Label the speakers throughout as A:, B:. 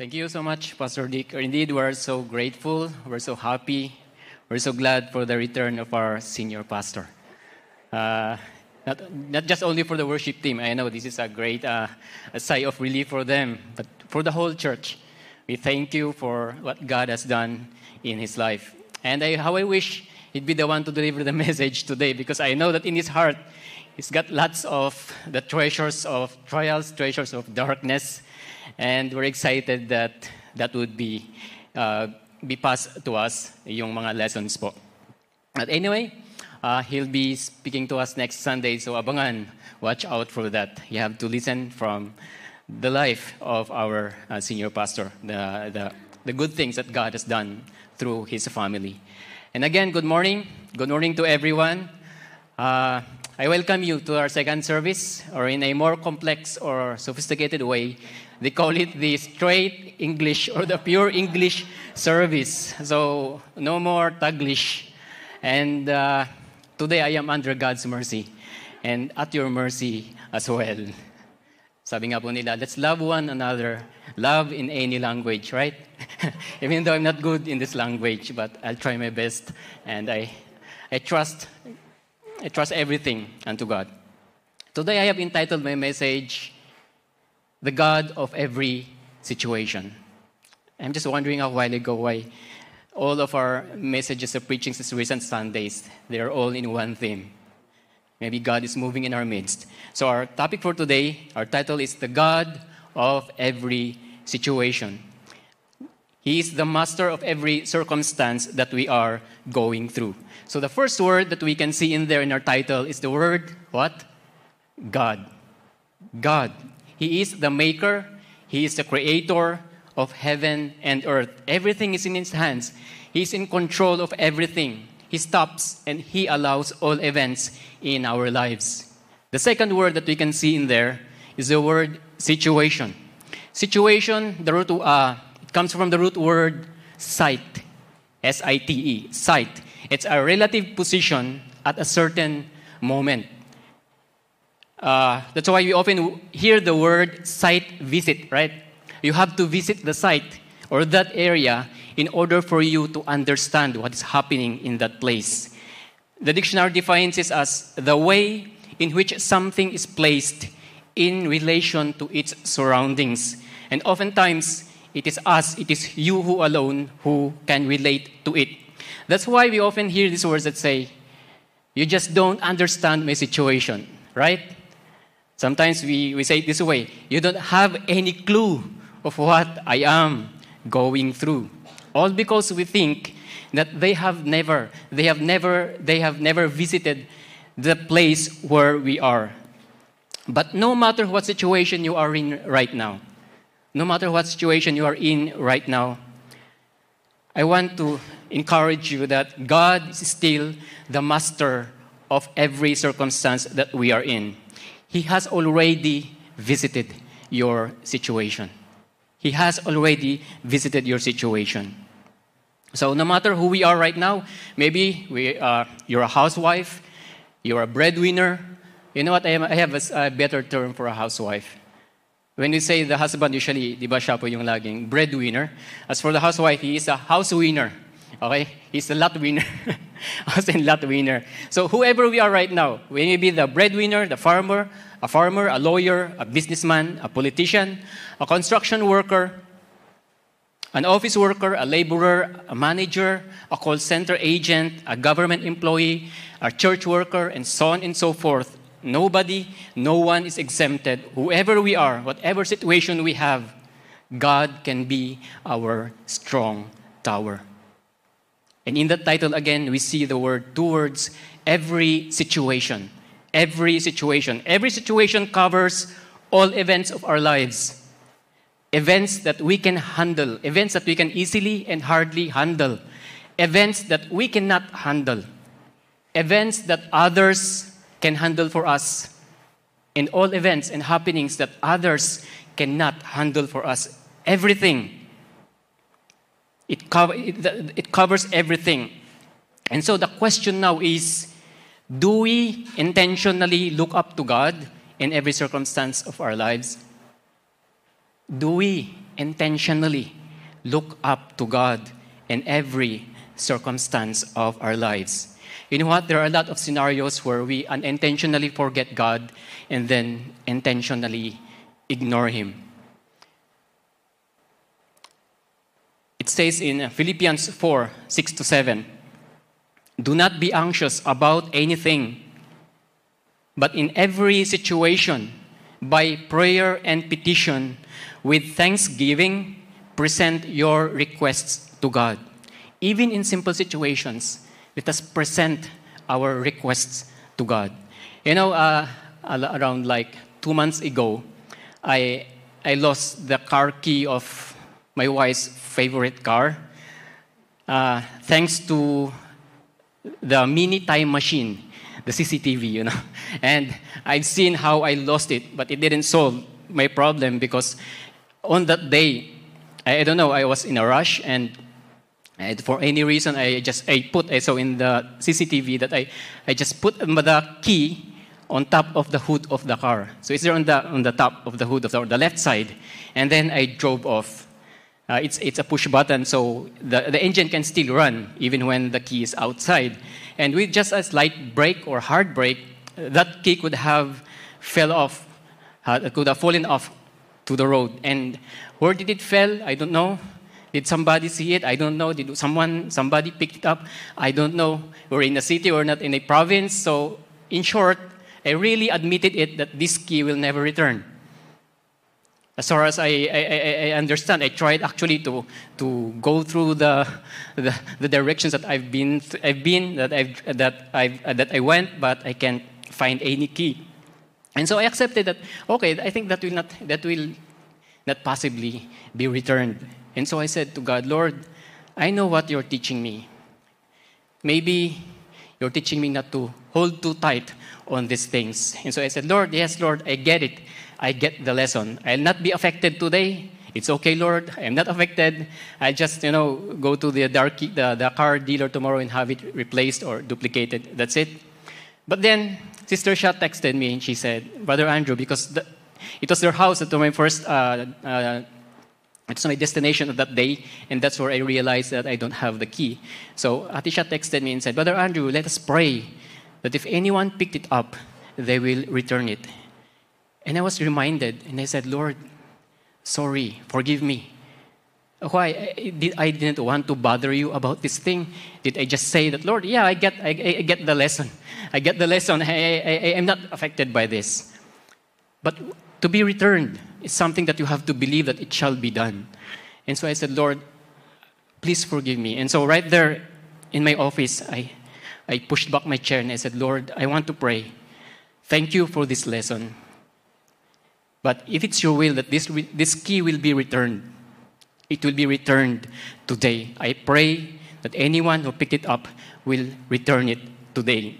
A: Thank you so much, Pastor Dick. Indeed, we're so grateful, we're so happy, we're so glad for the return of our senior pastor. Uh, not, not just only for the worship team, I know this is a great uh, a sigh of relief for them, but for the whole church. We thank you for what God has done in his life. And I, how I wish he'd be the one to deliver the message today because I know that in his heart, he's got lots of the treasures of trials, treasures of darkness, and we're excited that that would be, uh, be passed to us, yung mga lessons po. But anyway, uh, he'll be speaking to us next Sunday, so abangan, watch out for that. You have to listen from the life of our uh, senior pastor, the, the, the good things that God has done through his family. And again, good morning. Good morning to everyone. Uh, I welcome you to our second service, or in a more complex or sophisticated way, they call it the straight English or the pure English service. So, no more Taglish. And uh, today I am under God's mercy and at your mercy as well. Sabi nga po nila, let's love one another. Love in any language, right? Even though I'm not good in this language, but I'll try my best. And I, I trust, I trust everything unto God. Today I have entitled my message, The God of Every Situation. I'm just wondering a while ago why all of our messages of preachings this recent Sundays, they're all in one theme. Maybe God is moving in our midst. So, our topic for today, our title is The God of Every Situation. He is the master of every circumstance that we are going through. So, the first word that we can see in there in our title is the word what? God. God. He is the maker, He is the creator of heaven and earth. Everything is in His hands. He's in control of everything. He stops and He allows all events in our lives. The second word that we can see in there is the word situation. Situation, the root uh, it comes from the root word site, S I T E, site. It's a relative position at a certain moment. Uh, that's why we often hear the word site visit, right? You have to visit the site or that area in order for you to understand what is happening in that place. The dictionary defines it as the way in which something is placed in relation to its surroundings. And oftentimes, it is us, it is you who alone who can relate to it. That's why we often hear these words that say, You just don't understand my situation, right? Sometimes we, we say it this way You don't have any clue of what I am going through. All because we think that they have never, they have never, they have never visited the place where we are. But no matter what situation you are in right now, no matter what situation you are in right now, I want to encourage you that God is still the master of every circumstance that we are in. He has already visited your situation. He has already visited your situation. So, no matter who we are right now, maybe we, uh, you're a housewife, you're a breadwinner. You know what? I have a, a better term for a housewife. When we say the husband, usually, di ba siya po yung laging breadwinner. As for the housewife, he is a house winner. Okay? He's a lot winner. As in lot winner. So whoever we are right now, we may be the breadwinner, the farmer, a farmer, a lawyer, a businessman, a politician, a construction worker, an office worker, a laborer, a manager, a call center agent, a government employee, a church worker, and so on and so forth. Nobody, no one is exempted. Whoever we are, whatever situation we have, God can be our strong tower. And in that title again, we see the word towards every situation. Every situation. Every situation covers all events of our lives. Events that we can handle, events that we can easily and hardly handle, events that we cannot handle, events that others can handle for us, and all events and happenings that others cannot handle for us. Everything. It, co- it, it covers everything. And so the question now is do we intentionally look up to God in every circumstance of our lives? Do we intentionally look up to God in every circumstance of our lives. You know what? There are a lot of scenarios where we unintentionally forget God and then intentionally ignore Him. It says in Philippians 4 6 to 7 Do not be anxious about anything, but in every situation, by prayer and petition, with thanksgiving, present your requests to God. Even in simple situations, let us present our requests to God. You know, uh, around like two months ago, I, I lost the car key of my wife's favorite car. Uh, thanks to the mini time machine, the CCTV, you know. And I've seen how I lost it, but it didn't solve my problem because on that day, I, I don't know, I was in a rush and and for any reason, I just I put saw in the CCTV that I, I just put the key on top of the hood of the car. So it's there on the on the top of the hood of the, the left side, and then I drove off. Uh, it's it's a push button, so the the engine can still run even when the key is outside. And with just a slight brake or hard brake, that key could have fell off, uh, could have fallen off to the road. And where did it fell? I don't know. Did somebody see it? I don't know. Did someone, somebody picked it up? I don't know. We're in a city, we're not in a province. So, in short, I really admitted it that this key will never return. As far as I, I, I understand, I tried actually to, to go through the, the, the directions that I've been, I've been that, I've, that, I've, uh, that I went, but I can't find any key. And so I accepted that, okay, I think that will not, that will not possibly be returned. And so I said to God, Lord, I know what you're teaching me. Maybe you're teaching me not to hold too tight on these things. And so I said, Lord, yes, Lord, I get it. I get the lesson. I'll not be affected today. It's okay, Lord. I'm not affected. I just, you know, go to the, dark, the, the car dealer tomorrow and have it replaced or duplicated. That's it. But then Sister Shah texted me and she said, Brother Andrew, because the, it was their house that my first, uh, uh, it's my destination of that day, and that's where I realized that I don't have the key. So Atisha texted me and said, Brother Andrew, let us pray that if anyone picked it up, they will return it. And I was reminded, and I said, Lord, sorry, forgive me. Why? I didn't want to bother you about this thing. Did I just say that, Lord, yeah, I get, I, I get the lesson. I get the lesson. I, I, I am not affected by this. But to be returned is something that you have to believe that it shall be done. And so I said, Lord, please forgive me. And so right there in my office, I, I pushed back my chair and I said, Lord, I want to pray. Thank you for this lesson. But if it's your will that this, this key will be returned, it will be returned today. I pray that anyone who picked it up will return it today.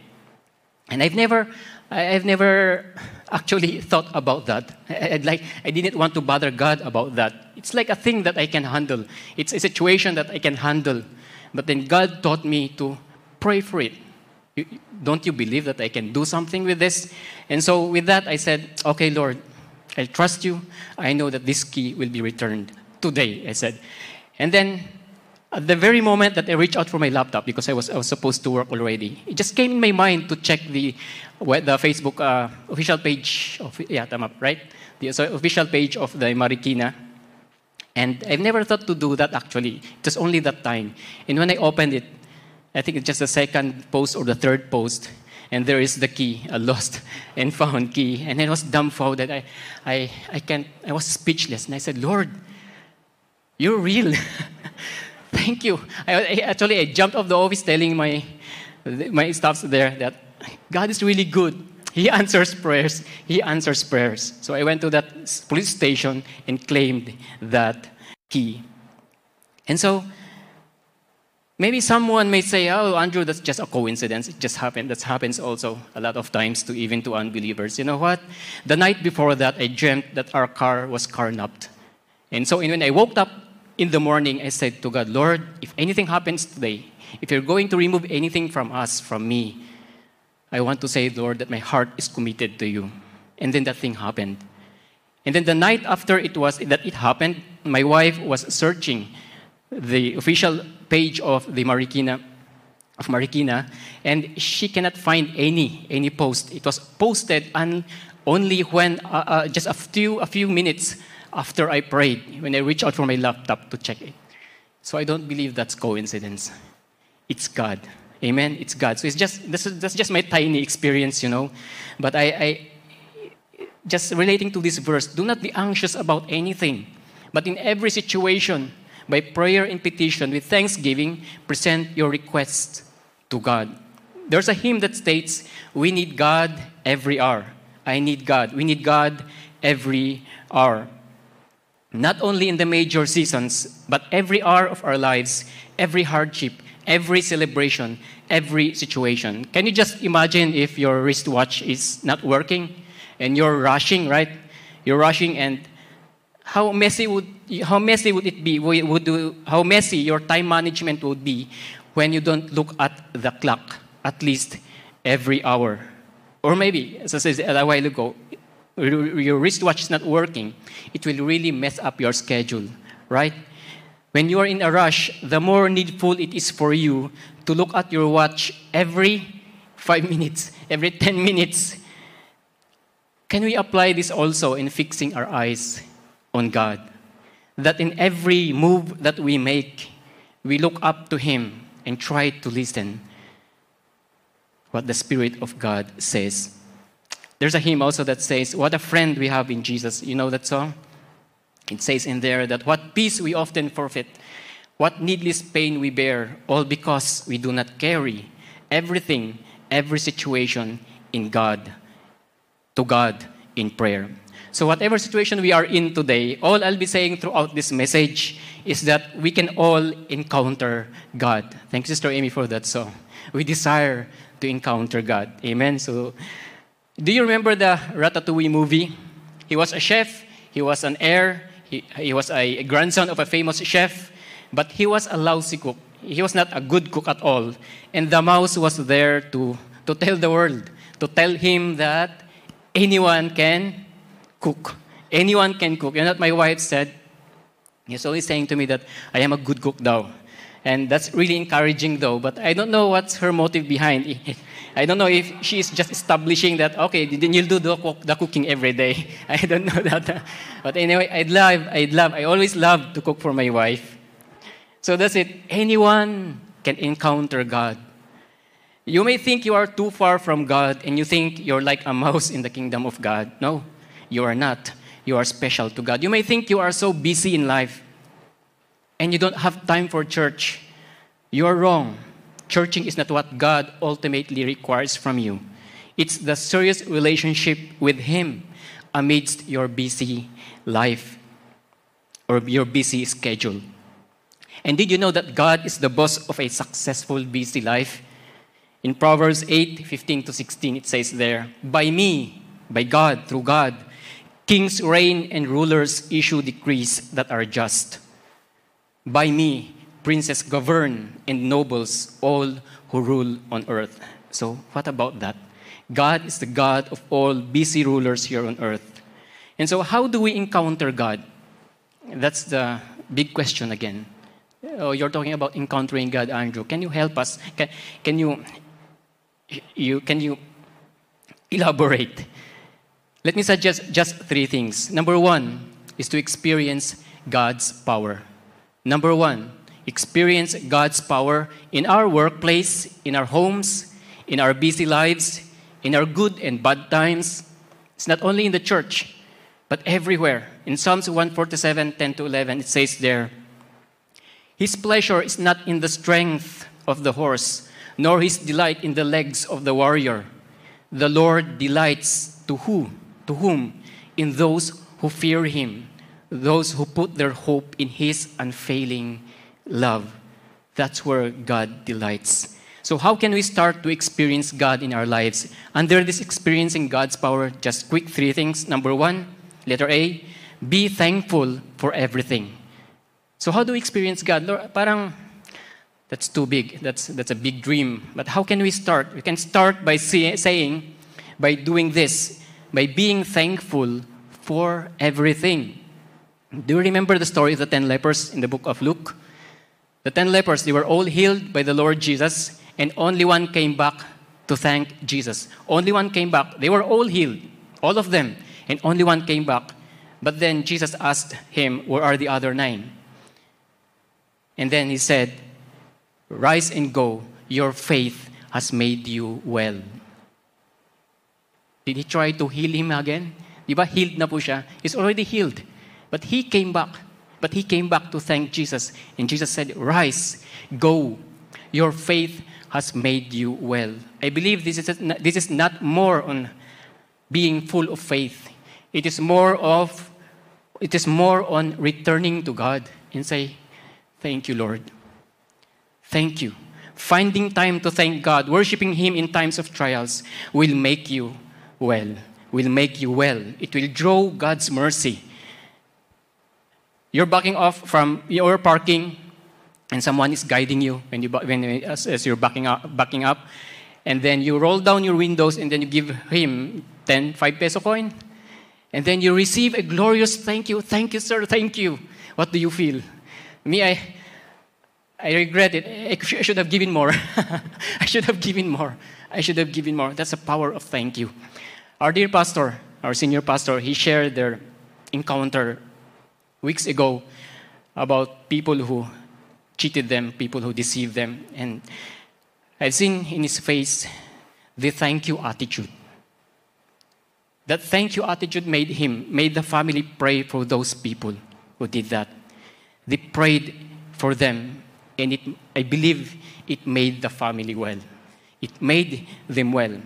A: And I've never, I've never actually thought about that. I'd like, I didn't want to bother God about that. It's like a thing that I can handle. It's a situation that I can handle. But then God taught me to pray for it. don't you believe that I can do something with this? And so with that, I said, okay, Lord, I trust you. I know that this key will be returned today, I said. And then at the very moment that I reached out for my laptop because I was, I was supposed to work already, it just came in my mind to check the, the Facebook uh, official page of, yeah, tama, right? The so official page of the Marikina. And I've never thought to do that actually. It was only that time. And when I opened it, I think it's just the second post or the third post, and there is the key, a lost and found key. And I was dumbfounded. I, I, I, can't, I was speechless. And I said, Lord, you're real. Thank you. I, actually, I jumped off the office telling my, my staffs there that God is really good. He answers prayers. He answers prayers. So I went to that police station and claimed that key. And so maybe someone may say, oh, Andrew, that's just a coincidence. It just happened. That happens also a lot of times to even to unbelievers. You know what? The night before that, I dreamt that our car was carnapped. And so when I woke up in the morning, I said to God, Lord, if anything happens today, if you're going to remove anything from us, from me, I want to say, Lord, that my heart is committed to you. And then that thing happened. And then the night after it was that it happened, my wife was searching the official page of the Marikina of Marikina, and she cannot find any any post. It was posted and only when uh, uh, just a few a few minutes after I prayed, when I reached out for my laptop to check it. So I don't believe that's coincidence. It's God. Amen. It's God. So it's just this is, that's just my tiny experience, you know. But I, I just relating to this verse, do not be anxious about anything, but in every situation, by prayer and petition, with thanksgiving, present your requests to God. There's a hymn that states, We need God every hour. I need God. We need God every hour. Not only in the major seasons, but every hour of our lives, every hardship, every celebration, every situation. Can you just imagine if your wristwatch is not working and you're rushing, right? You're rushing and how messy would how messy would it be? Would, how messy your time management would be when you don't look at the clock at least every hour. Or maybe, as I said a while ago, your wristwatch is not working, it will really mess up your schedule, right? When you are in a rush, the more needful it is for you to look at your watch every five minutes, every 10 minutes. Can we apply this also in fixing our eyes on God? That in every move that we make, we look up to Him and try to listen what the Spirit of God says. There's a hymn also that says, What a friend we have in Jesus. You know that song? It says in there that what peace we often forfeit, what needless pain we bear, all because we do not carry everything, every situation in God, to God in prayer. So, whatever situation we are in today, all I'll be saying throughout this message is that we can all encounter God. Thanks, Sister Amy, for that song. We desire to encounter God. Amen. So, do you remember the Ratatouille movie? He was a chef, he was an heir, he, he was a grandson of a famous chef, but he was a lousy cook. He was not a good cook at all. And the mouse was there to, to tell the world, to tell him that anyone can cook. Anyone can cook. You know what my wife said? He's always saying to me that I am a good cook though. And that's really encouraging though, but I don't know what's her motive behind it. I don't know if she's just establishing that, okay, then you'll do the, the cooking every day. I don't know that. But anyway, I'd love, I'd love, I always love to cook for my wife. So that's it. Anyone can encounter God. You may think you are too far from God and you think you're like a mouse in the kingdom of God. No, you are not. You are special to God. You may think you are so busy in life and you don't have time for church. You are wrong. Churching is not what God ultimately requires from you. It's the serious relationship with Him amidst your busy life or your busy schedule. And did you know that God is the boss of a successful busy life? In Proverbs 8 15 to 16, it says there, By me, by God, through God, kings reign and rulers issue decrees that are just. By me, princes govern and nobles all who rule on earth. So, what about that? God is the God of all busy rulers here on earth. And so, how do we encounter God? That's the big question again. Oh, you're talking about encountering God, Andrew. Can you help us? Can, can you, you can you elaborate? Let me suggest just three things. Number one is to experience God's power. Number one, experience God's power in our workplace, in our homes, in our busy lives, in our good and bad times. It's not only in the church, but everywhere. In Psalms 147, 10 to 11, it says there, His pleasure is not in the strength of the horse, nor his delight in the legs of the warrior. The Lord delights to who? To whom? In those who fear him, those who put their hope in his unfailing love. That's where God delights. So, how can we start to experience God in our lives? Under this experiencing God's power, just quick three things. Number one, letter A, be thankful for everything. So, how do we experience God? Lord, parang that's too big. That's, that's a big dream. But how can we start? We can start by say, saying, by doing this, by being thankful for everything. Do you remember the story of the ten lepers in the book of Luke? The ten lepers, they were all healed by the Lord Jesus, and only one came back to thank Jesus. Only one came back. They were all healed, all of them, and only one came back. But then Jesus asked him, Where are the other nine? And then he said, Rise and go. Your faith has made you well. Did he try to heal him again? Di ba? Healed na po siya. He's already healed. But he came back. But he came back to thank Jesus. And Jesus said, Rise, go. Your faith has made you well. I believe this is, this is not more on being full of faith. It is more of it is more on returning to God and say, Thank you, Lord. Thank you. Finding time to thank God, worshiping Him in times of trials will make you well. Will make you well. It will draw God's mercy. You're backing off from your parking, and someone is guiding you when you when as, as you're backing up, backing up, and then you roll down your windows, and then you give him 10 5 peso coin, and then you receive a glorious thank you, thank you, sir, thank you. What do you feel? Me, I, I regret it. I should have given more. I should have given more. I should have given more. That's the power of thank you. Our dear pastor, our senior pastor, he shared their encounter weeks ago about people who cheated them, people who deceived them. And I've seen in his face the thank you attitude. That thank you attitude made him, made the family pray for those people who did that. They prayed for them, and it, I believe it made the family well. It made them well.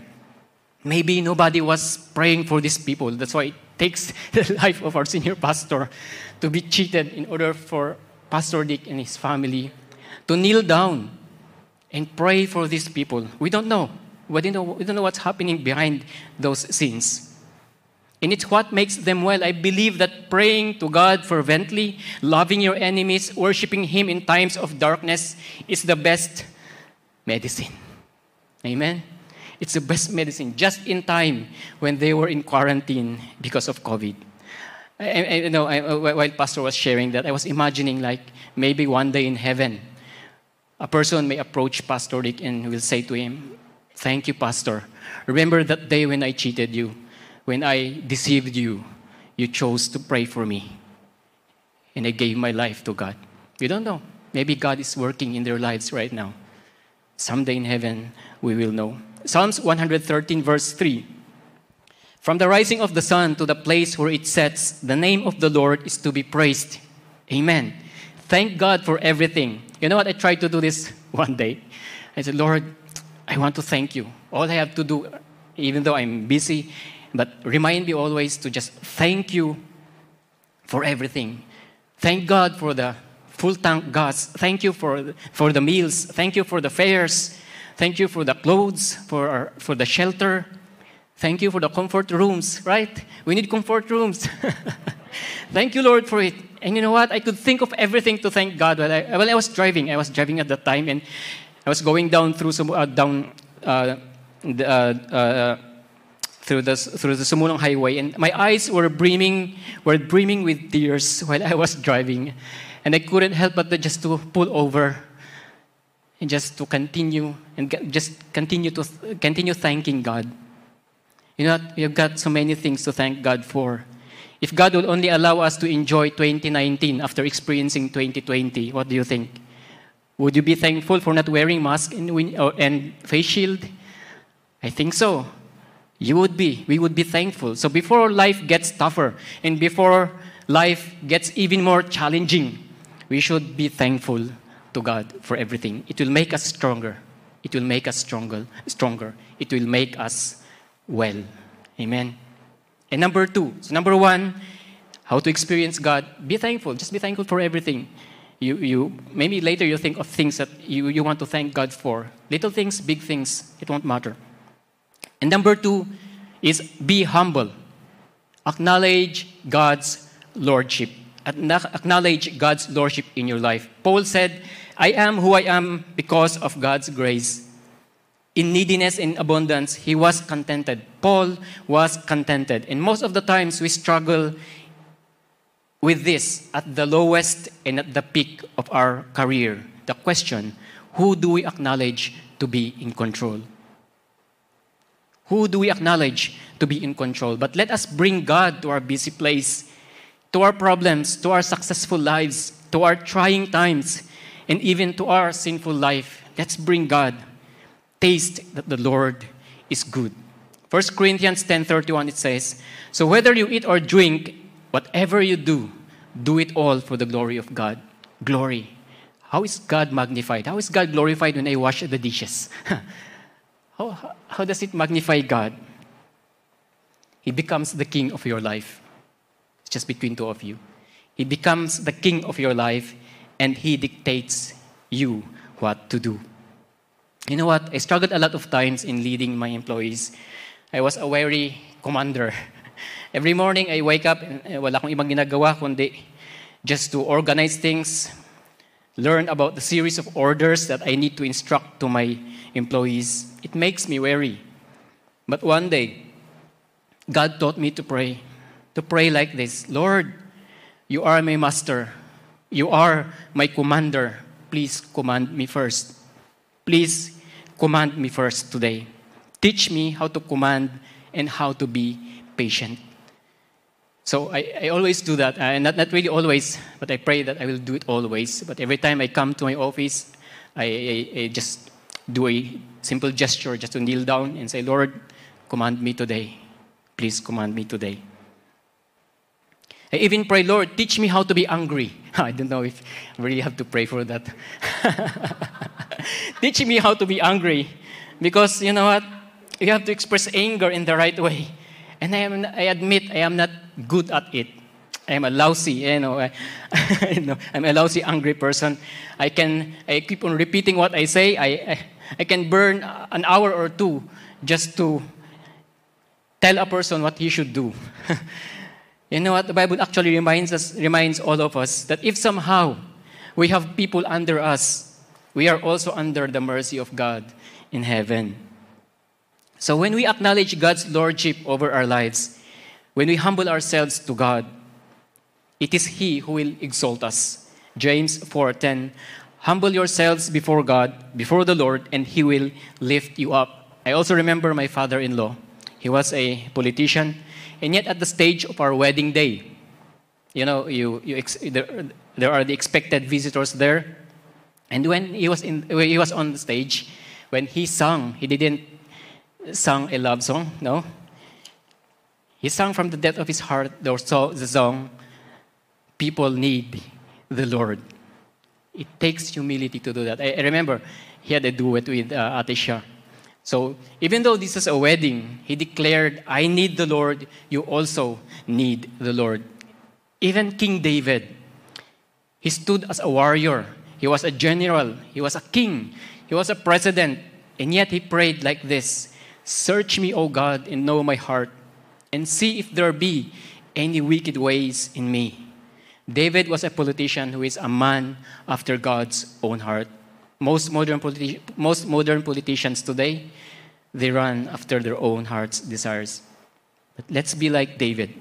A: Maybe nobody was praying for these people. That's why it takes the life of our senior pastor to be cheated in order for Pastor Dick and his family to kneel down and pray for these people. We don't know. We don't know, we don't know what's happening behind those scenes. And it's what makes them well. I believe that praying to God fervently, loving your enemies, worshiping Him in times of darkness is the best medicine. Amen? It's the best medicine just in time when they were in quarantine because of COVID. I, I, you know, I, uh, while Pastor was sharing that, I was imagining like maybe one day in heaven, a person may approach Pastor Rick and will say to him, Thank you, Pastor. Remember that day when I cheated you? when I deceived you, you chose to pray for me. And I gave my life to God. We don't know. Maybe God is working in their lives right now. Someday in heaven, we will know. Psalms 113, verse 3. From the rising of the sun to the place where it sets, the name of the Lord is to be praised. Amen. Thank God for everything. You know what? I tried to do this one day. I said, Lord, I want to thank you. All I have to do, even though I'm busy, but remind me always to just thank you for everything. Thank God for the full tank gas. Thank you for, for the meals. Thank you for the fares. Thank you for the clothes, for, our, for the shelter. Thank you for the comfort rooms, right? We need comfort rooms. thank you, Lord, for it. And you know what? I could think of everything to thank God. While I, while I was driving, I was driving at that time, and I was going down through some uh, down uh, the, uh, uh through the, through the Sumulong Highway, and my eyes were brimming, were brimming with tears while I was driving. And I couldn't help but just to pull over and just to continue and just continue to continue thanking God. You know, we've got so many things to thank God for. If God will only allow us to enjoy 2019 after experiencing 2020, what do you think? Would you be thankful for not wearing mask and, and face shield? I think so you would be, we would be thankful. So before life gets tougher and before life gets even more challenging, we should be thankful to God for everything. It will make us stronger. It will make us stronger. Stronger. It will make us well. Amen. And number two, so number one, how to experience God. Be thankful. Just be thankful for everything. You, you maybe later you think of things that you, you want to thank God for. Little things, big things, it won't matter. And number two is be humble. Acknowledge God's lordship. Acknowledge God's lordship in your life. Paul said, I am who I am because of God's grace. In neediness in abundance, he was contented. Paul was contented. And most of the times we struggle with this at the lowest and at the peak of our career, the question who do we acknowledge to be in control? Who do we acknowledge to be in control? But let us bring God to our busy place, to our problems, to our successful lives, to our trying times, and even to our sinful life. Let's bring God. Taste that the Lord is good. 1 Corinthians 10:31 it says, "So whether you eat or drink, whatever you do, do it all for the glory of God." Glory. How is God magnified? How is God glorified when I wash the dishes? how, how does it magnify God? He becomes the king of your life. It's just between two of you. He becomes the king of your life and he dictates you what to do. You know what? I struggled a lot of times in leading my employees. I was a wary commander. Every morning I wake up, and eh, wala akong ibang ginagawa kundi just to organize things, learn about the series of orders that I need to instruct to my employees. It makes me wary. But one day, God taught me to pray, to pray like this Lord, you are my master. You are my commander. Please command me first. Please command me first today. Teach me how to command and how to be patient. So I, I always do that. Uh, not, not really always, but I pray that I will do it always. But every time I come to my office, I, I, I just do a simple gesture just to kneel down and say, Lord, command me today. Please command me today. I even pray, Lord, teach me how to be angry. I don't know if I really have to pray for that. teach me how to be angry. Because you know what? You have to express anger in the right way. And I, am, I admit I am not good at it. I am a lousy, you know, I, you know, I'm a lousy, angry person. I can, I keep on repeating what I say. I, I, I can burn an hour or two just to tell a person what he should do. you know what? The Bible actually reminds us, reminds all of us that if somehow we have people under us, we are also under the mercy of God in heaven. So when we acknowledge God's lordship over our lives, when we humble ourselves to God, it is He who will exalt us. James 4:10 Humble yourselves before God, before the Lord, and He will lift you up. I also remember my father-in-law. He was a politician, and yet at the stage of our wedding day, you know, you, you ex- there, there are the expected visitors there, and when he was in, when he was on the stage, when he sung, he didn't sung a love song, no. He sang from the depth of his heart the song, People Need the Lord. It takes humility to do that. I, I remember he had a duet with uh, Atisha. So even though this is a wedding, he declared, I need the Lord, you also need the Lord. Even King David, he stood as a warrior. He was a general. He was a king. He was a president. And yet he prayed like this Search me, O God, and know my heart, and see if there be any wicked ways in me. David was a politician who is a man after God's own heart. Most modern, politi- most modern politicians today, they run after their own heart's desires. But let's be like David.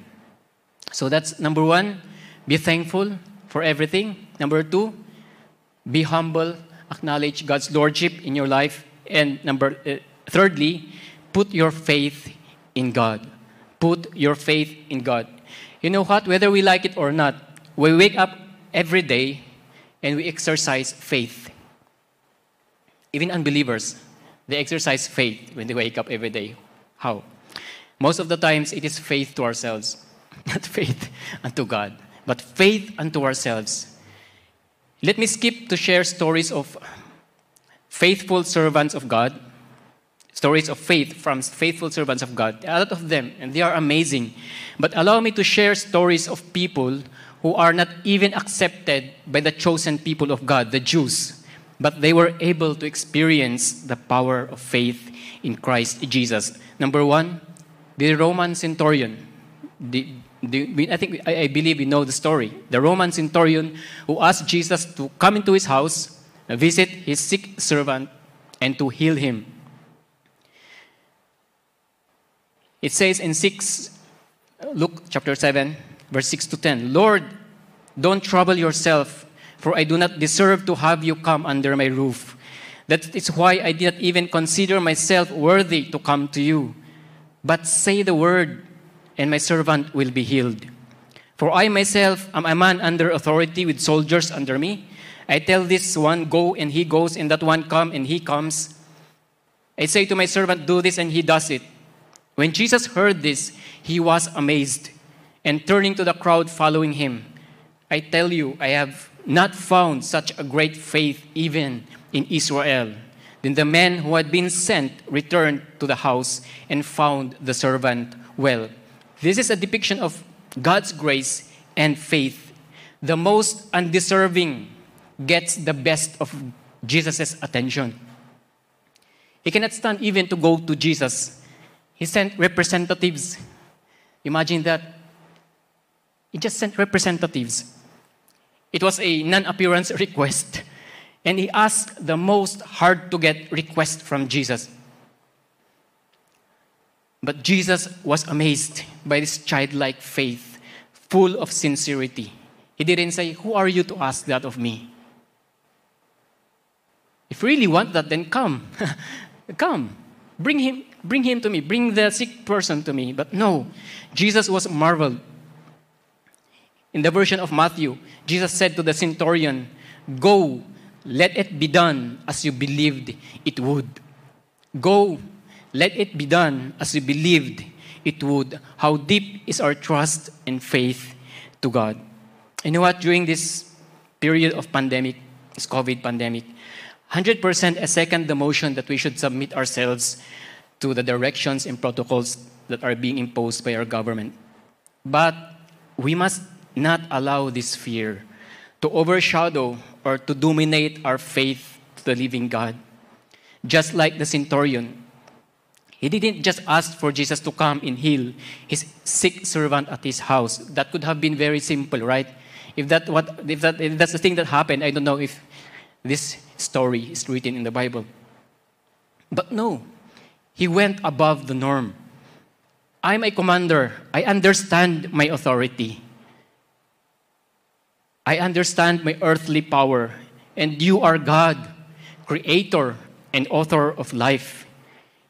A: So that's number one, be thankful for everything. Number two, be humble, acknowledge God's lordship in your life. And number uh, thirdly, put your faith in God. Put your faith in God. You know what? Whether we like it or not, we wake up every day and we exercise faith. Even unbelievers, they exercise faith when they wake up every day. How? Most of the times, it is faith to ourselves, not faith unto God, but faith unto ourselves. Let me skip to share stories of faithful servants of God stories of faith from faithful servants of God. A lot of them, and they are amazing. But allow me to share stories of people who are not even accepted by the chosen people of God, the Jews, but they were able to experience the power of faith in Christ Jesus. Number one, the Roman centurion. The, I think I, I believe we know the story. The Roman centurion who asked Jesus to come into his house, visit his sick servant, and to heal him. It says in 6, Luke chapter 7, verse 6 to 10, Lord, Don't trouble yourself, for I do not deserve to have you come under my roof. That is why I did not even consider myself worthy to come to you. But say the word, and my servant will be healed. For I myself am a man under authority with soldiers under me. I tell this one, go, and he goes, and that one, come, and he comes. I say to my servant, do this, and he does it. When Jesus heard this, he was amazed, and turning to the crowd following him, I tell you, I have not found such a great faith even in Israel. Then the man who had been sent returned to the house and found the servant well. This is a depiction of God's grace and faith. The most undeserving gets the best of Jesus' attention. He cannot stand even to go to Jesus. He sent representatives. Imagine that. He just sent representatives. It was a non appearance request. And he asked the most hard to get request from Jesus. But Jesus was amazed by this childlike faith, full of sincerity. He didn't say, Who are you to ask that of me? If you really want that, then come. come. Bring him, bring him to me. Bring the sick person to me. But no, Jesus was marveled. In the version of Matthew, Jesus said to the centurion, Go, let it be done as you believed it would. Go, let it be done as we believed it would. How deep is our trust and faith to God? You know what? During this period of pandemic, this COVID pandemic, 100% a second the motion that we should submit ourselves to the directions and protocols that are being imposed by our government. But we must not allow this fear to overshadow or to dominate our faith to the living God. Just like the centurion, he didn't just ask for Jesus to come and heal his sick servant at his house. That could have been very simple, right? If, that what, if, that, if that's the thing that happened, I don't know if this story is written in the Bible. But no, he went above the norm. I'm a commander. I understand my authority. I understand my earthly power, and you are God, creator and author of life.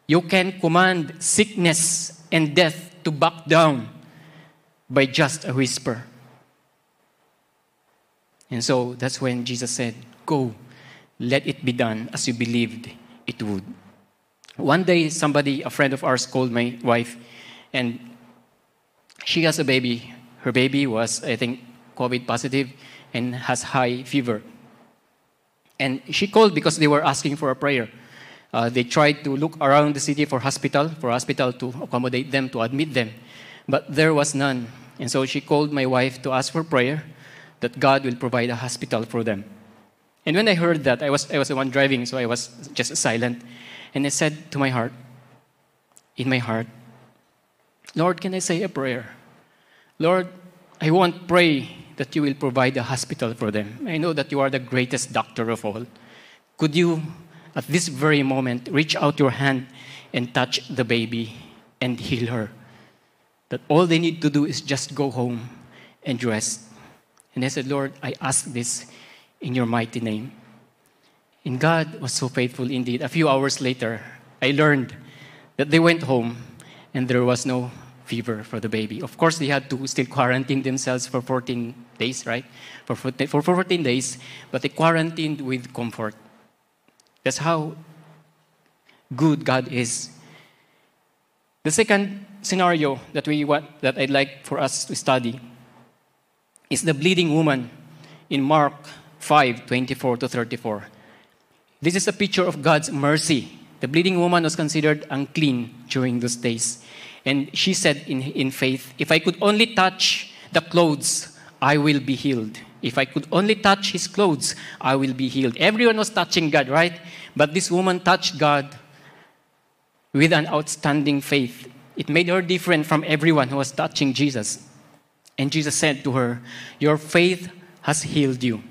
A: You can command sickness and death to back down by just a whisper. And so that's when Jesus said, Go, let it be done as you believed it would. One day, somebody, a friend of ours, called my wife, and she has a baby. Her baby was, I think, COVID positive and has high fever. And she called because they were asking for a prayer. Uh, they tried to look around the city for hospital, for hospital to accommodate them, to admit them. But there was none. And so she called my wife to ask for prayer that God will provide a hospital for them. And when I heard that, I was, I was the one driving, so I was just silent. And I said to my heart, in my heart, Lord, can I say a prayer? Lord, I won't pray that you will provide a hospital for them. I know that you are the greatest doctor of all. Could you, at this very moment, reach out your hand and touch the baby and heal her? That all they need to do is just go home and rest. And I said, Lord, I ask this in your mighty name. And God was so faithful indeed. A few hours later, I learned that they went home and there was no fever for the baby. Of course, they had to still quarantine themselves for 14 days, right? For, for 14 days, but they quarantined with comfort. That's how good God is. The second scenario that we want that I'd like for us to study is the bleeding woman in Mark 5, 24 to 34. This is a picture of God's mercy. The bleeding woman was considered unclean during those days. And she said in, in faith, If I could only touch the clothes, I will be healed. If I could only touch his clothes, I will be healed. Everyone was touching God, right? But this woman touched God with an outstanding faith. It made her different from everyone who was touching Jesus. And Jesus said to her, Your faith has healed you.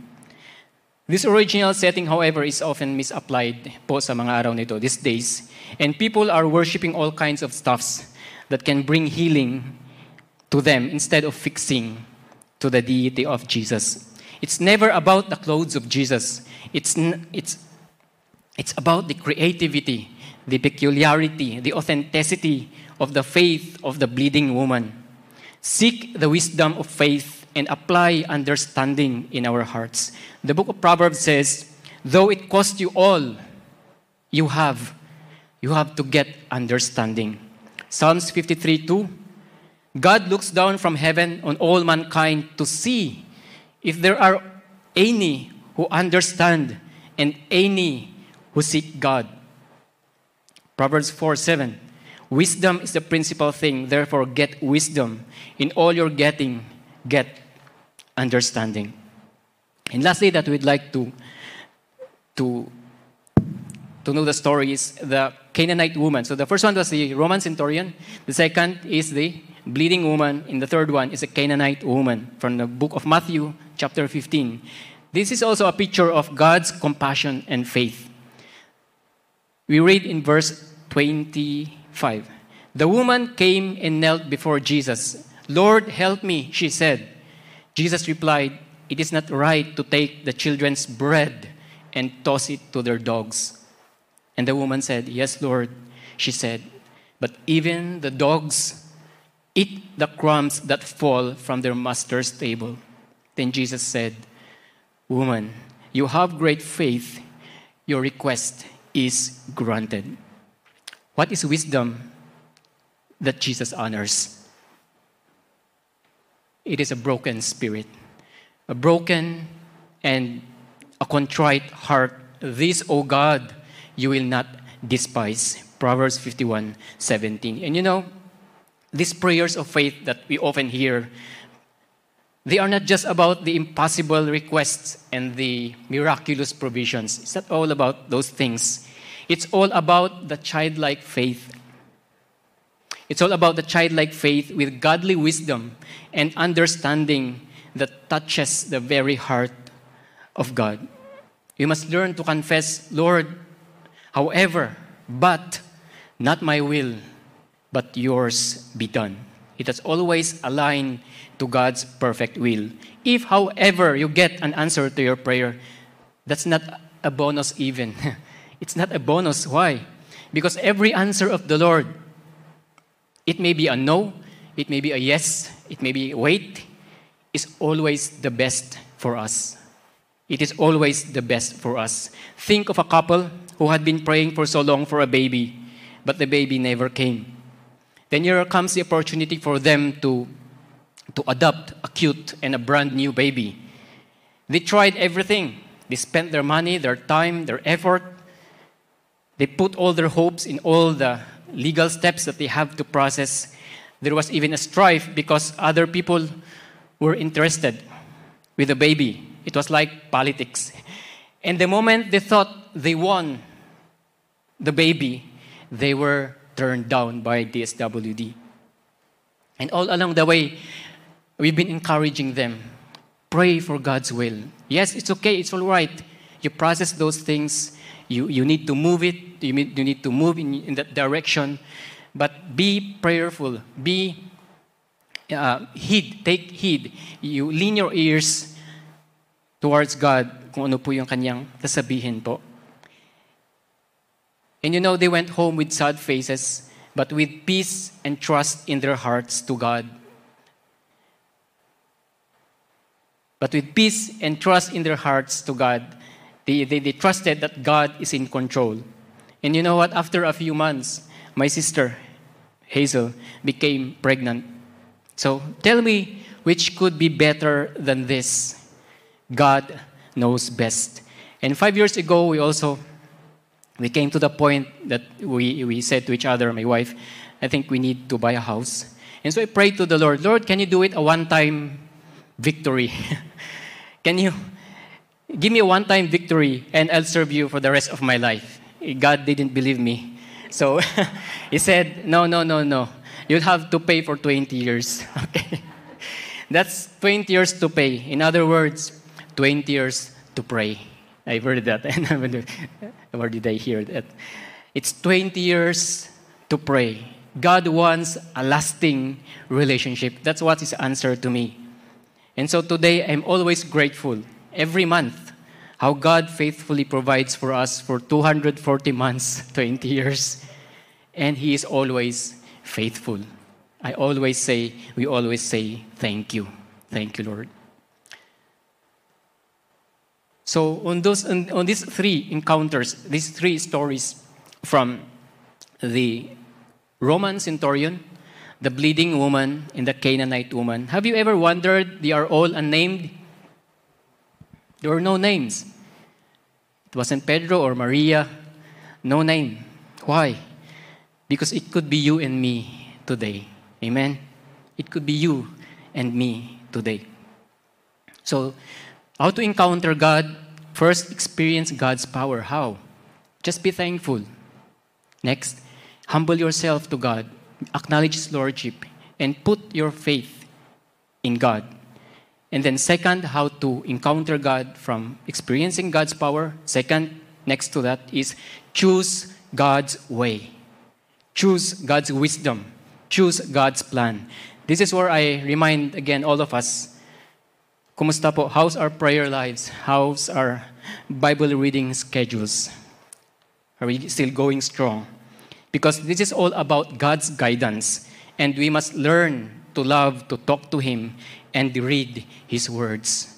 A: This original setting, however, is often misapplied po sa mga araw nito, these days. And people are worshiping all kinds of stuffs that can bring healing to them instead of fixing to the deity of Jesus. It's never about the clothes of Jesus. It's, it's, it's about the creativity, the peculiarity, the authenticity of the faith of the bleeding woman. Seek the wisdom of faith and apply understanding in our hearts. The book of Proverbs says, though it cost you all you have, you have to get understanding. Psalms 53 2 God looks down from heaven on all mankind to see if there are any who understand and any who seek God. Proverbs 4 7. Wisdom is the principal thing, therefore, get wisdom. In all your getting, get understanding. And lastly, that we'd like to, to, to know the story is the Canaanite woman. So the first one was the Roman centurion, the second is the bleeding woman, and the third one is a Canaanite woman from the book of Matthew, chapter 15. This is also a picture of God's compassion and faith. We read in verse 25 The woman came and knelt before Jesus. Lord, help me, she said. Jesus replied, It is not right to take the children's bread and toss it to their dogs. And the woman said, Yes, Lord. She said, But even the dogs eat the crumbs that fall from their master's table. Then Jesus said, Woman, you have great faith. Your request is granted. What is wisdom that Jesus honors? It is a broken spirit, a broken and a contrite heart. This, O God, you will not despise. Proverbs 51 17. And you know, these prayers of faith that we often hear, they are not just about the impossible requests and the miraculous provisions. It's not all about those things. It's all about the childlike faith. It's all about the childlike faith with godly wisdom and understanding that touches the very heart of God. You must learn to confess, Lord, however, but not my will, but yours be done. It has always aligned to God's perfect will. If, however, you get an answer to your prayer, that's not a bonus even. it's not a bonus. Why? Because every answer of the Lord, it may be a no, it may be a yes, it may be wait, is always the best for us. It is always the best for us. Think of a couple who had been praying for so long for a baby, but the baby never came. Then here comes the opportunity for them to, to adopt a cute and a brand new baby. They tried everything. They spent their money, their time, their effort. They put all their hopes in all the legal steps that they have to process. There was even a strife because other people were interested with the baby. It was like politics. And the moment they thought they won the baby, they were turned down by DSWD. And all along the way, we've been encouraging them pray for God's will. Yes, it's okay, it's all right. You process those things, you, you need to move it, you need, you need to move in, in that direction, but be prayerful, be uh, heed, take heed. You lean your ears towards God kung ano po yung kanyang sasabihin po. And you know, they went home with sad faces, but with peace and trust in their hearts to God. But with peace and trust in their hearts to God, they, they, they trusted that God is in control. And you know what? After a few months, my sister, Hazel, became pregnant. So tell me which could be better than this. God knows best. And five years ago, we also we came to the point that we, we said to each other, my wife, I think we need to buy a house. And so I prayed to the Lord, Lord, can you do it a one time victory? can you give me a one time victory and I'll serve you for the rest of my life? God didn't believe me. So he said, No, no, no, no. You'll have to pay for 20 years. Okay? That's 20 years to pay. In other words, 20 years to pray. I've heard that. And where did I hear that? It's 20 years to pray. God wants a lasting relationship. That's what his answer to me. And so today, I'm always grateful every month how God faithfully provides for us for 240 months, 20 years. And He is always faithful. I always say, we always say, thank you. Thank you, Lord. So on those on, on these three encounters, these three stories from the Roman centurion, the bleeding woman, and the Canaanite woman, have you ever wondered they are all unnamed? There were no names. It wasn't Pedro or Maria, no name. Why? Because it could be you and me today. Amen. It could be you and me today. So how to encounter God? First, experience God's power. How? Just be thankful. Next, humble yourself to God, acknowledge His Lordship, and put your faith in God. And then, second, how to encounter God from experiencing God's power. Second, next to that, is choose God's way. Choose God's wisdom. Choose God's plan. This is where I remind again all of us Kumusta po? How's our prayer lives? How's our Bible reading schedules? Are we still going strong? Because this is all about God's guidance, and we must learn to love, to talk to Him, and read His words.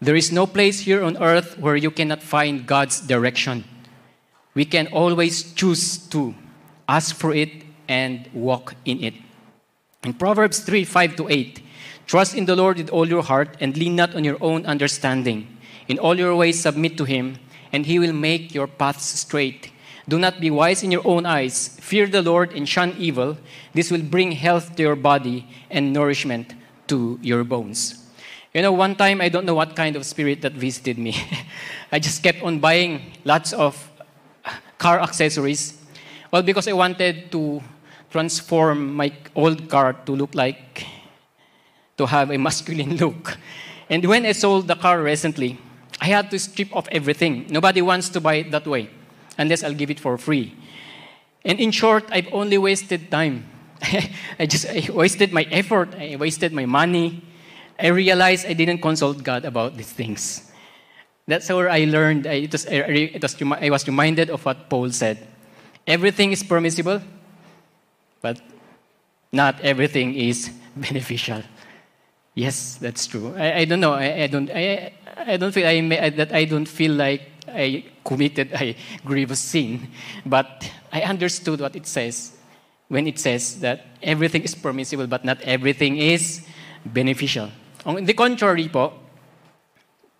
A: There is no place here on earth where you cannot find God's direction. We can always choose to ask for it and walk in it. In Proverbs 3 5 to 8, Trust in the Lord with all your heart and lean not on your own understanding. In all your ways, submit to Him, and He will make your paths straight. Do not be wise in your own eyes. Fear the Lord and shun evil. This will bring health to your body and nourishment to your bones. You know, one time, I don't know what kind of spirit that visited me. I just kept on buying lots of car accessories. Well, because I wanted to transform my old car to look like to have a masculine look. And when I sold the car recently, I had to strip off everything. Nobody wants to buy it that way unless I'll give it for free. And in short, I've only wasted time. I just I wasted my effort, I wasted my money. I realized I didn't consult God about these things. That's where I learned, I, it was, it was, I was reminded of what Paul said. Everything is permissible, but not everything is beneficial. Yes, that's true. I, I don't know. I, I don't. I, I don't feel I may, that I don't feel like I committed a grievous sin, but I understood what it says when it says that everything is permissible, but not everything is beneficial. On the contrary, po,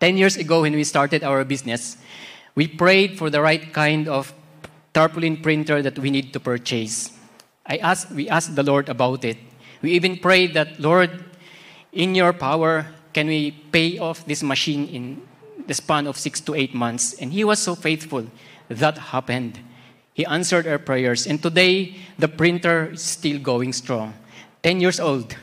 A: 10 years ago when we started our business, we prayed for the right kind of tarpaulin printer that we need to purchase. I asked, we asked the Lord about it. We even prayed that, Lord, in your power, can we pay off this machine in the span of six to eight months? And he was so faithful. That happened. He answered our prayers. And today, the printer is still going strong. 10 years old.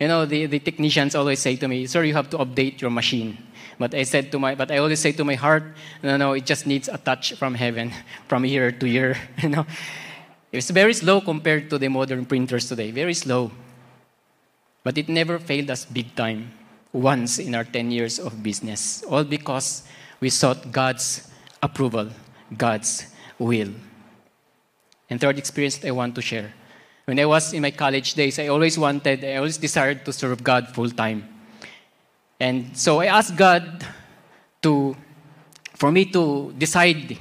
A: You know, the, the technicians always say to me, Sir, you have to update your machine. But I said to my, but I always say to my heart, no, no, it just needs a touch from heaven, from year to year. You know, it's very slow compared to the modern printers today. Very slow. But it never failed us big time once in our 10 years of business, all because we sought God's approval, God's will. And third experience I want to share. When I was in my college days, I always wanted, I always desired to serve God full time. And so I asked God to, for me to decide,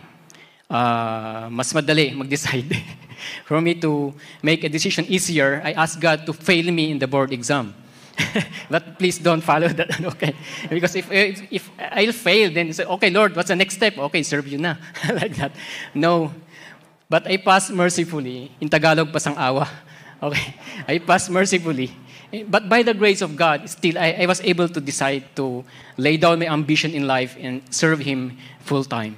A: uh, mas madali mag-decide. For me to make a decision easier, I asked God to fail me in the board exam. but please don't follow that, okay? Because if, if, I'll fail, then say, okay, Lord, what's the next step? Okay, serve you na. like that. No. But I passed mercifully. In Tagalog, pasang awa. Okay. I passed mercifully. But by the grace of God, still, I, I was able to decide to lay down my ambition in life and serve Him full time.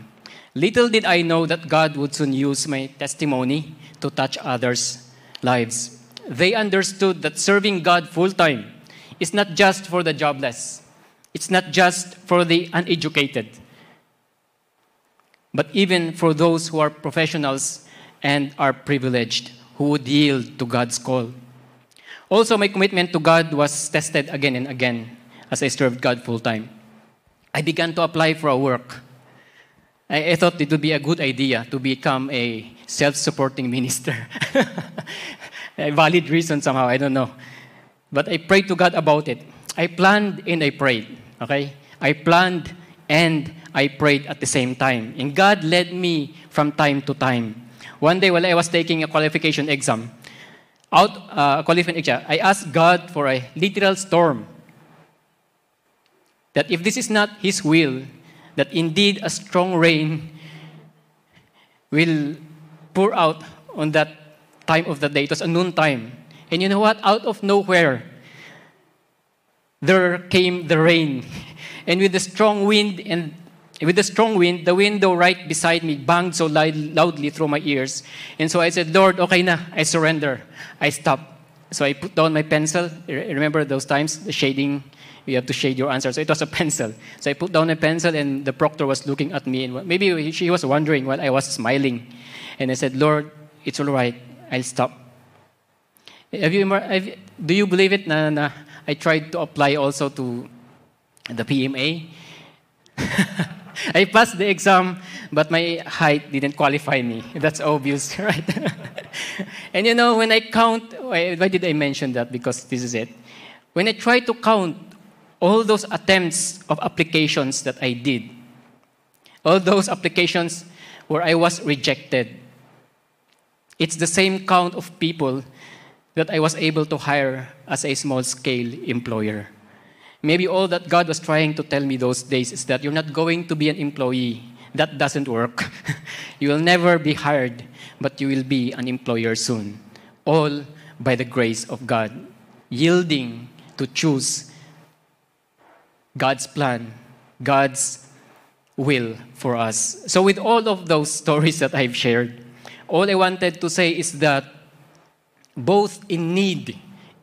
A: Little did I know that God would soon use my testimony to touch others' lives. They understood that serving God full time is not just for the jobless, it's not just for the uneducated, but even for those who are professionals and are privileged, who would yield to God's call. Also, my commitment to God was tested again and again. as I served God full time. I began to apply for a work. I, I thought it would be a good idea to become a self supporting minister. a valid reason somehow, I don't know. But I prayed to God about it. I planned and I prayed. Okay? I planned and I prayed at the same time. And God led me from time to time. One day while I was taking a qualification exam, out uh, qualifying exam, I asked God for a literal storm. That if this is not His will, that indeed a strong rain will pour out on that time of the day. It was a noon time. And you know what? Out of nowhere, there came the rain. And with the strong wind and with the strong wind, the window right beside me banged so loud, loudly through my ears. And so I said, Lord, okay na, I surrender. I stop. So I put down my pencil. Remember those times, the shading, you have to shade your answer. So it was a pencil. So I put down a pencil, and the proctor was looking at me. And maybe she was wondering while I was smiling. And I said, Lord, it's all right. I'll stop. Have you, have, do you believe it na, na I tried to apply also to the PMA? I passed the exam, but my height didn't qualify me. That's obvious, right? and you know, when I count, why, why did I mention that? Because this is it. When I try to count all those attempts of applications that I did, all those applications where I was rejected, it's the same count of people that I was able to hire as a small scale employer. Maybe all that God was trying to tell me those days is that you're not going to be an employee. That doesn't work. you will never be hired, but you will be an employer soon. All by the grace of God, yielding to choose God's plan, God's will for us. So, with all of those stories that I've shared, all I wanted to say is that both in need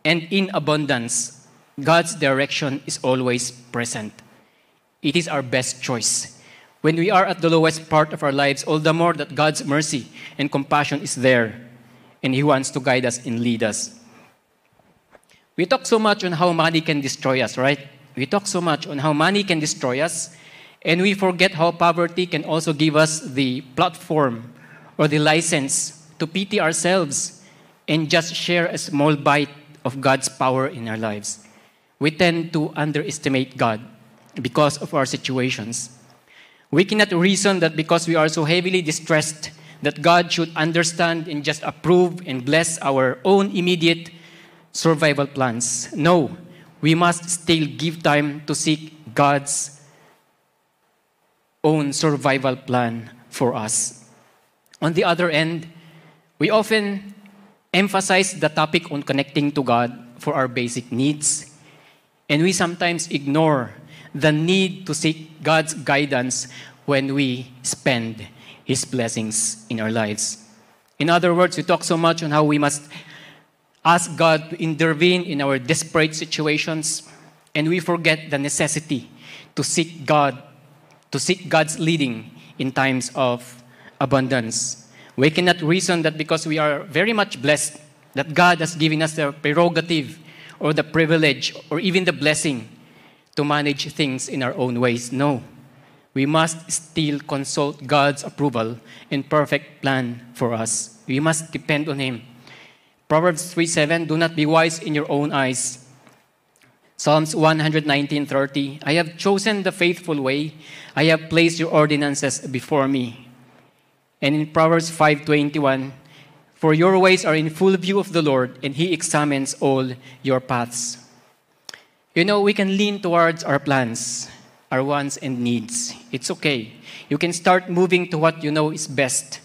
A: and in abundance, God's direction is always present. It is our best choice. When we are at the lowest part of our lives, all the more that God's mercy and compassion is there, and He wants to guide us and lead us. We talk so much on how money can destroy us, right? We talk so much on how money can destroy us, and we forget how poverty can also give us the platform or the license to pity ourselves and just share a small bite of God's power in our lives we tend to underestimate God because of our situations. We cannot reason that because we are so heavily distressed, that God should understand and just approve and bless our own immediate survival plans. No, we must still give time to seek God's own survival plan for us. On the other end, we often emphasize the topic on connecting to God for our basic needs and we sometimes ignore the need to seek God's guidance when we spend His blessings in our lives. In other words, we talk so much on how we must ask God to intervene in our desperate situations, and we forget the necessity to seek God, to seek God's leading in times of abundance. We cannot reason that because we are very much blessed, that God has given us the prerogative or the privilege or even the blessing to manage things in our own ways. No. We must still consult God's approval and perfect plan for us. We must depend on Him. Proverbs 3 7 Do not be wise in your own eyes. Psalms 119:30 I have chosen the faithful way. I have placed your ordinances before me. And in Proverbs 5:21 for your ways are in full view of the Lord, and He examines all your paths. You know, we can lean towards our plans, our wants and needs. It's okay. You can start moving to what you know is best,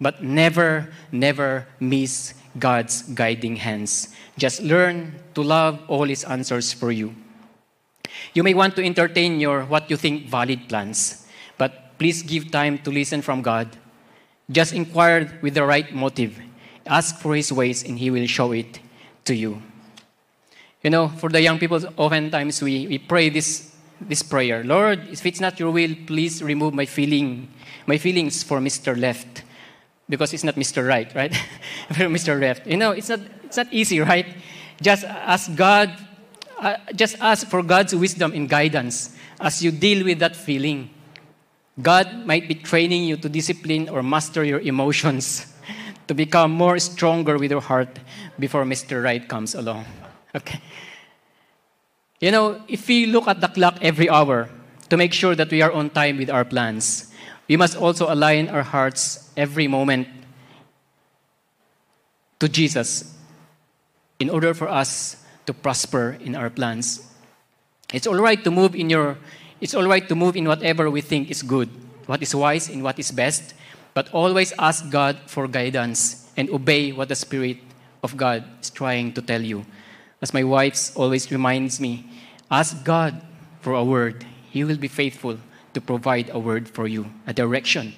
A: but never, never miss God's guiding hands. Just learn to love all His answers for you. You may want to entertain your what you think valid plans, but please give time to listen from God. Just inquire with the right motive Ask for His ways, and He will show it to you. You know, for the young people, oftentimes we, we pray this, this prayer Lord, if it's not your will, please remove my feeling, my feelings for Mr. Left. Because it's not Mr. Right, right? Mr. Left. You know, it's not, it's not easy, right? Just ask God uh, just ask for God's wisdom and guidance as you deal with that feeling. God might be training you to discipline or master your emotions, to become more stronger with your heart before Mr. Right comes along. Okay. You know, if we look at the clock every hour to make sure that we are on time with our plans, we must also align our hearts every moment to Jesus in order for us to prosper in our plans. It's all right to move in your it's all right to move in whatever we think is good, what is wise and what is best, but always ask God for guidance and obey what the Spirit of God is trying to tell you. As my wife always reminds me, ask God for a word. He will be faithful to provide a word for you, a direction.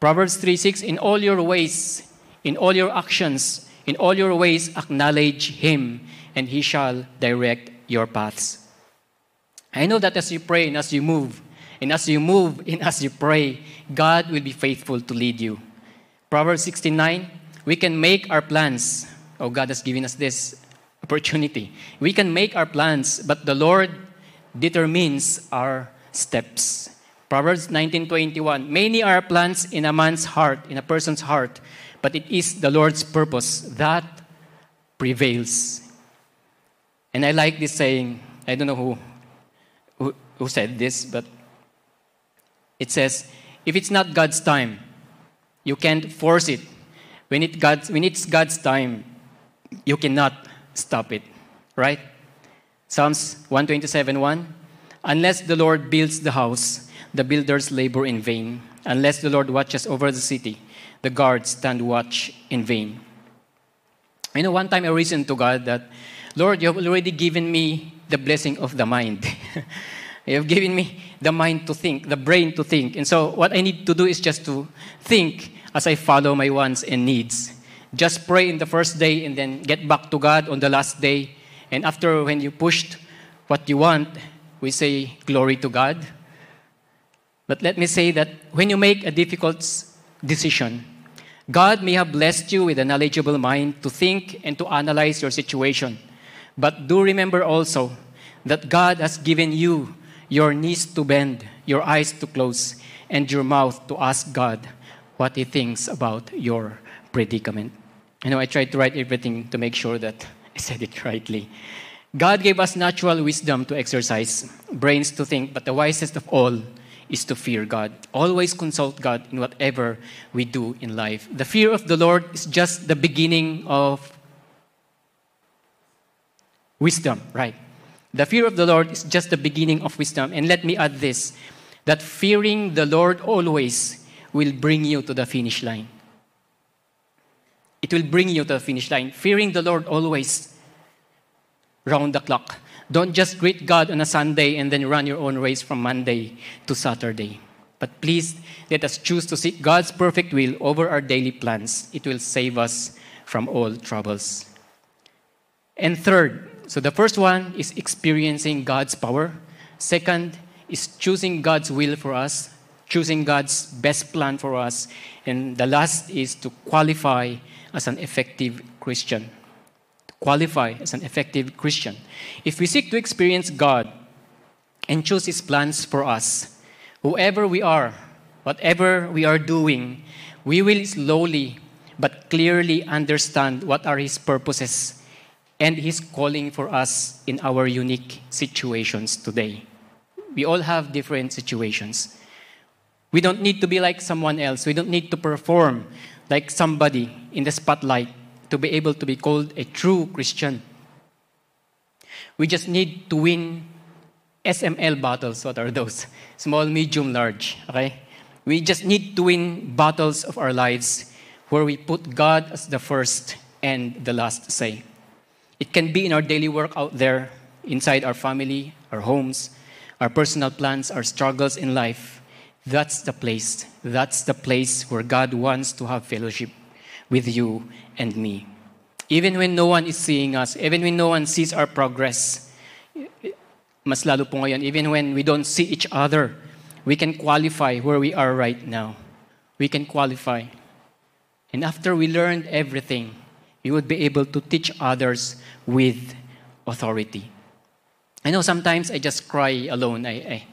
A: Proverbs 3 6 In all your ways, in all your actions, in all your ways, acknowledge Him, and He shall direct your paths. I know that as you pray and as you move, and as you move and as you pray, God will be faithful to lead you. Proverbs 69 we can make our plans. Oh, God has given us this opportunity. We can make our plans, but the Lord determines our steps. Proverbs 19:21 Many are plans in a man's heart, in a person's heart, but it is the Lord's purpose that prevails. And I like this saying. I don't know who who, who said this, but it says, if it's not God's time, you can't force it. When, it God's, when it's God's time, you cannot stop it. Right? Psalms 127 1. Unless the Lord builds the house, the builders labor in vain. Unless the Lord watches over the city, the guards stand watch in vain. You know, one time I reasoned to God that, Lord, you have already given me the blessing of the mind. you have given me the mind to think, the brain to think. And so what I need to do is just to think as I follow my wants and needs. Just pray in the first day and then get back to God on the last day. And after, when you pushed what you want, we say, Glory to God. But let me say that when you make a difficult decision, God may have blessed you with a knowledgeable mind to think and to analyze your situation. But do remember also that God has given you your knees to bend, your eyes to close, and your mouth to ask God what He thinks about your predicament. You know, I tried to write everything to make sure that I said it rightly. God gave us natural wisdom to exercise, brains to think, but the wisest of all is to fear God. Always consult God in whatever we do in life. The fear of the Lord is just the beginning of wisdom, right? The fear of the Lord is just the beginning of wisdom. And let me add this that fearing the Lord always will bring you to the finish line. It will bring you to the finish line. Fearing the Lord always round the clock. Don't just greet God on a Sunday and then run your own race from Monday to Saturday. But please let us choose to seek God's perfect will over our daily plans. It will save us from all troubles. And third, so the first one is experiencing God's power. Second is choosing God's will for us, choosing God's best plan for us. And the last is to qualify as an effective Christian. Qualify as an effective Christian. If we seek to experience God and choose His plans for us, whoever we are, whatever we are doing, we will slowly but clearly understand what are His purposes and His calling for us in our unique situations today. We all have different situations. We don't need to be like someone else. We don't need to perform like somebody in the spotlight to be able to be called a true Christian. We just need to win SML battles. What are those? Small, medium, large. Okay? We just need to win battles of our lives where we put God as the first and the last say. It can be in our daily work out there, inside our family, our homes, our personal plans, our struggles in life. That's the place. That's the place where God wants to have fellowship with you and me. Even when no one is seeing us, even when no one sees our progress, mas lalo po ngayon, even when we don't see each other, we can qualify where we are right now. We can qualify. And after we learned everything, we would be able to teach others with authority. I know sometimes I just cry alone. I, I,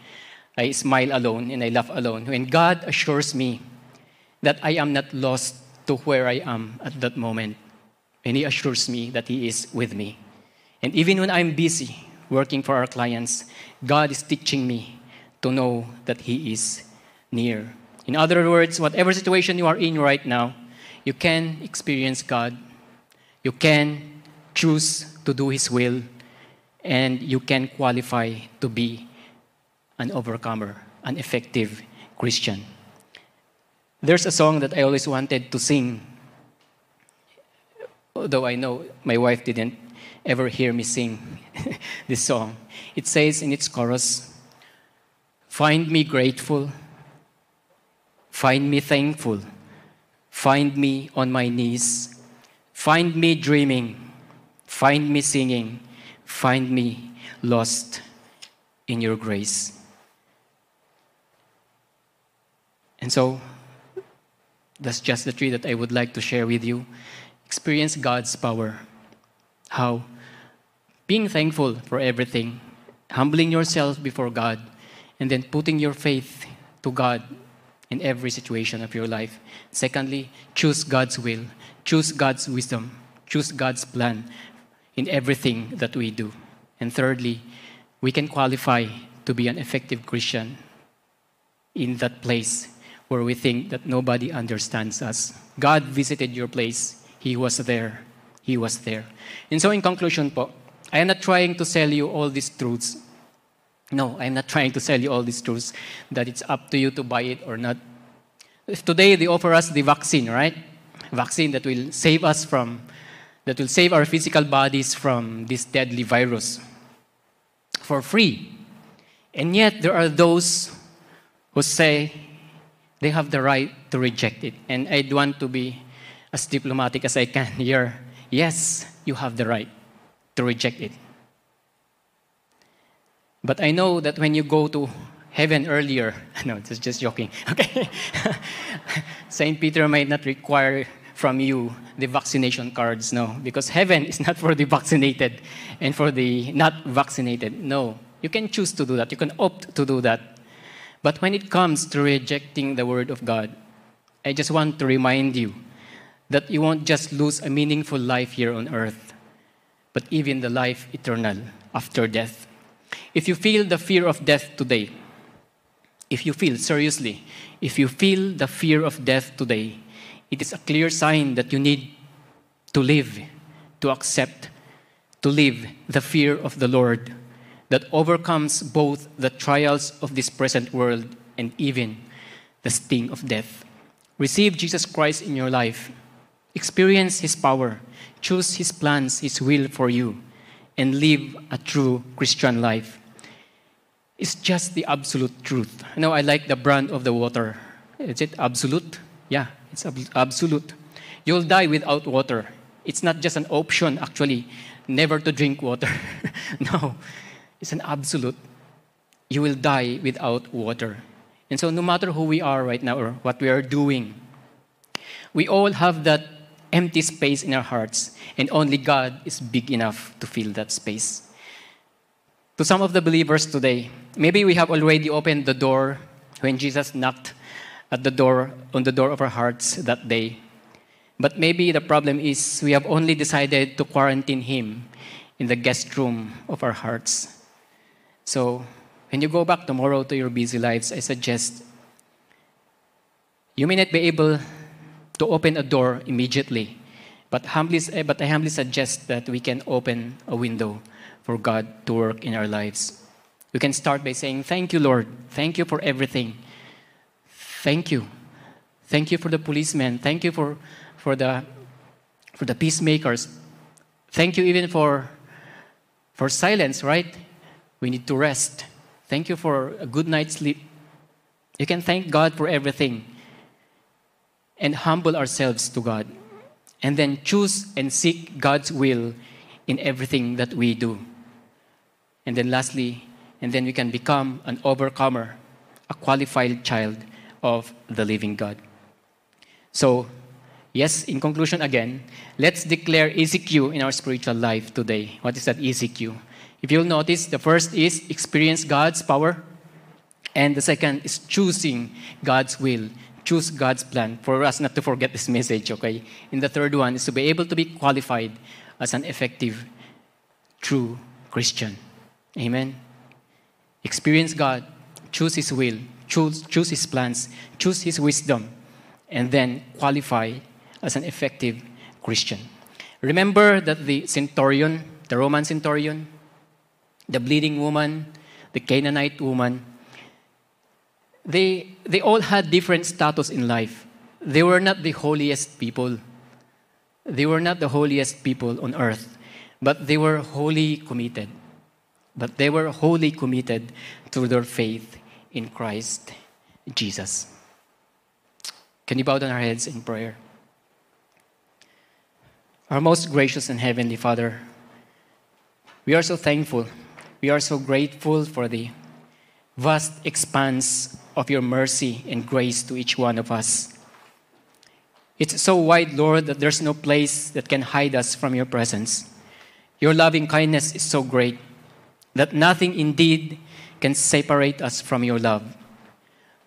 A: I smile alone and I laugh alone. When God assures me that I am not lost to where I am at that moment, and He assures me that He is with me. And even when I'm busy working for our clients, God is teaching me to know that He is near. In other words, whatever situation you are in right now, you can experience God. You can choose to do His will, and you can qualify to be an overcomer, an effective Christian. There's a song that I always wanted to sing, although I know my wife didn't ever hear me sing this song. It says in its chorus, Find me grateful, find me thankful, find me on my knees, find me dreaming, find me singing, find me lost in your grace. And so, that's just the tree that I would like to share with you. Experience God's power. How? Being thankful for everything, humbling yourself before God, and then putting your faith to God in every situation of your life. Secondly, choose God's will, choose God's wisdom, choose God's plan in everything that we do. And thirdly, we can qualify to be an effective Christian in that place where we think that nobody understands us. God visited your place. He was there. He was there. And so in conclusion po, I am not trying to sell you all these truths. No, I'm not trying to sell you all these truths that it's up to you to buy it or not. If today they offer us the vaccine, right? Vaccine that will save us from, that will save our physical bodies from this deadly virus for free. And yet there are those who say, they have the right to reject it. And I'd want to be as diplomatic as I can here. Yes, you have the right to reject it. But I know that when you go to heaven earlier, no, it's just joking, okay? St. Peter might not require from you the vaccination cards, no, because heaven is not for the vaccinated and for the not vaccinated. No, you can choose to do that. You can opt to do that. But when it comes to rejecting the Word of God, I just want to remind you that you won't just lose a meaningful life here on earth, but even the life eternal after death. If you feel the fear of death today, if you feel, seriously, if you feel the fear of death today, it is a clear sign that you need to live, to accept, to live the fear of the Lord that overcomes both the trials of this present world and even the sting of death. Receive Jesus Christ in your life. Experience His power. Choose His plans, His will for you, and live a true Christian life. It's just the absolute truth. I know I like the brand of the water. Is it absolute? Yeah, it's ab- absolute. You'll die without water. It's not just an option, actually, never to drink water. no, is an absolute. You will die without water. And so, no matter who we are right now or what we are doing, we all have that empty space in our hearts, and only God is big enough to fill that space. To some of the believers today, maybe we have already opened the door when Jesus knocked at the door on the door of our hearts that day. But maybe the problem is we have only decided to quarantine him in the guest room of our hearts. So, when you go back tomorrow to your busy lives, I suggest you may not be able to open a door immediately, but, humbly, eh, but I humbly suggest that we can open a window for God to work in our lives. We can start by saying, Thank you, Lord. Thank you for everything. Thank you. Thank you for the policemen. Thank you for, for, the, for the peacemakers. Thank you even for, for silence, right? We need to rest. Thank you for a good night's sleep. You can thank God for everything and humble ourselves to God. And then choose and seek God's will in everything that we do. And then lastly, and then we can become an overcomer, a qualified child of the living God. So, yes, in conclusion again, let's declare ECQ in our spiritual life today. What is that ECQ? If you'll notice, the first is experience God's power, and the second is choosing God's will, choose God's plan. For us not to forget this message, okay? And the third one is to be able to be qualified as an effective, true Christian. Amen. Experience God, choose His will, choose, choose His plans, choose His wisdom, and then qualify as an effective Christian. Remember that the centurion, the Roman centurion, the bleeding woman, the Canaanite woman, they, they all had different status in life. They were not the holiest people. They were not the holiest people on earth, but they were wholly committed. But they were wholly committed to their faith in Christ Jesus. Can you bow down our heads in prayer? Our most gracious and heavenly Father, we are so thankful. We are so grateful for the vast expanse of your mercy and grace to each one of us. It's so wide, Lord, that there's no place that can hide us from your presence. Your loving kindness is so great that nothing indeed can separate us from your love.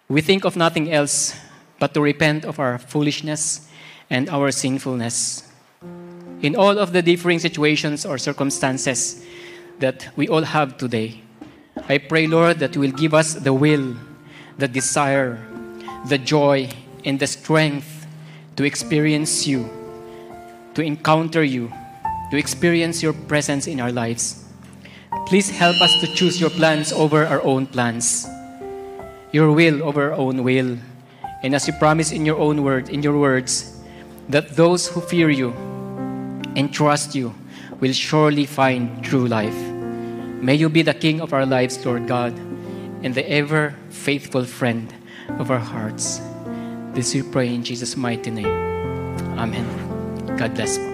A: We think of nothing else but to repent of our foolishness and our sinfulness. In all of the differing situations or circumstances that we all have today, I pray, Lord, that you will give us the will, the desire, the joy, and the strength to experience you, to encounter you, to experience your presence in our lives. Please help us to choose your plans over our own plans, your will over our own will. And as you promise in your own word, in your words, that those who fear you and trust you will surely find true life. May you be the King of our lives, Lord God, and the ever faithful friend of our hearts. This we pray in Jesus' mighty name. Amen. God bless.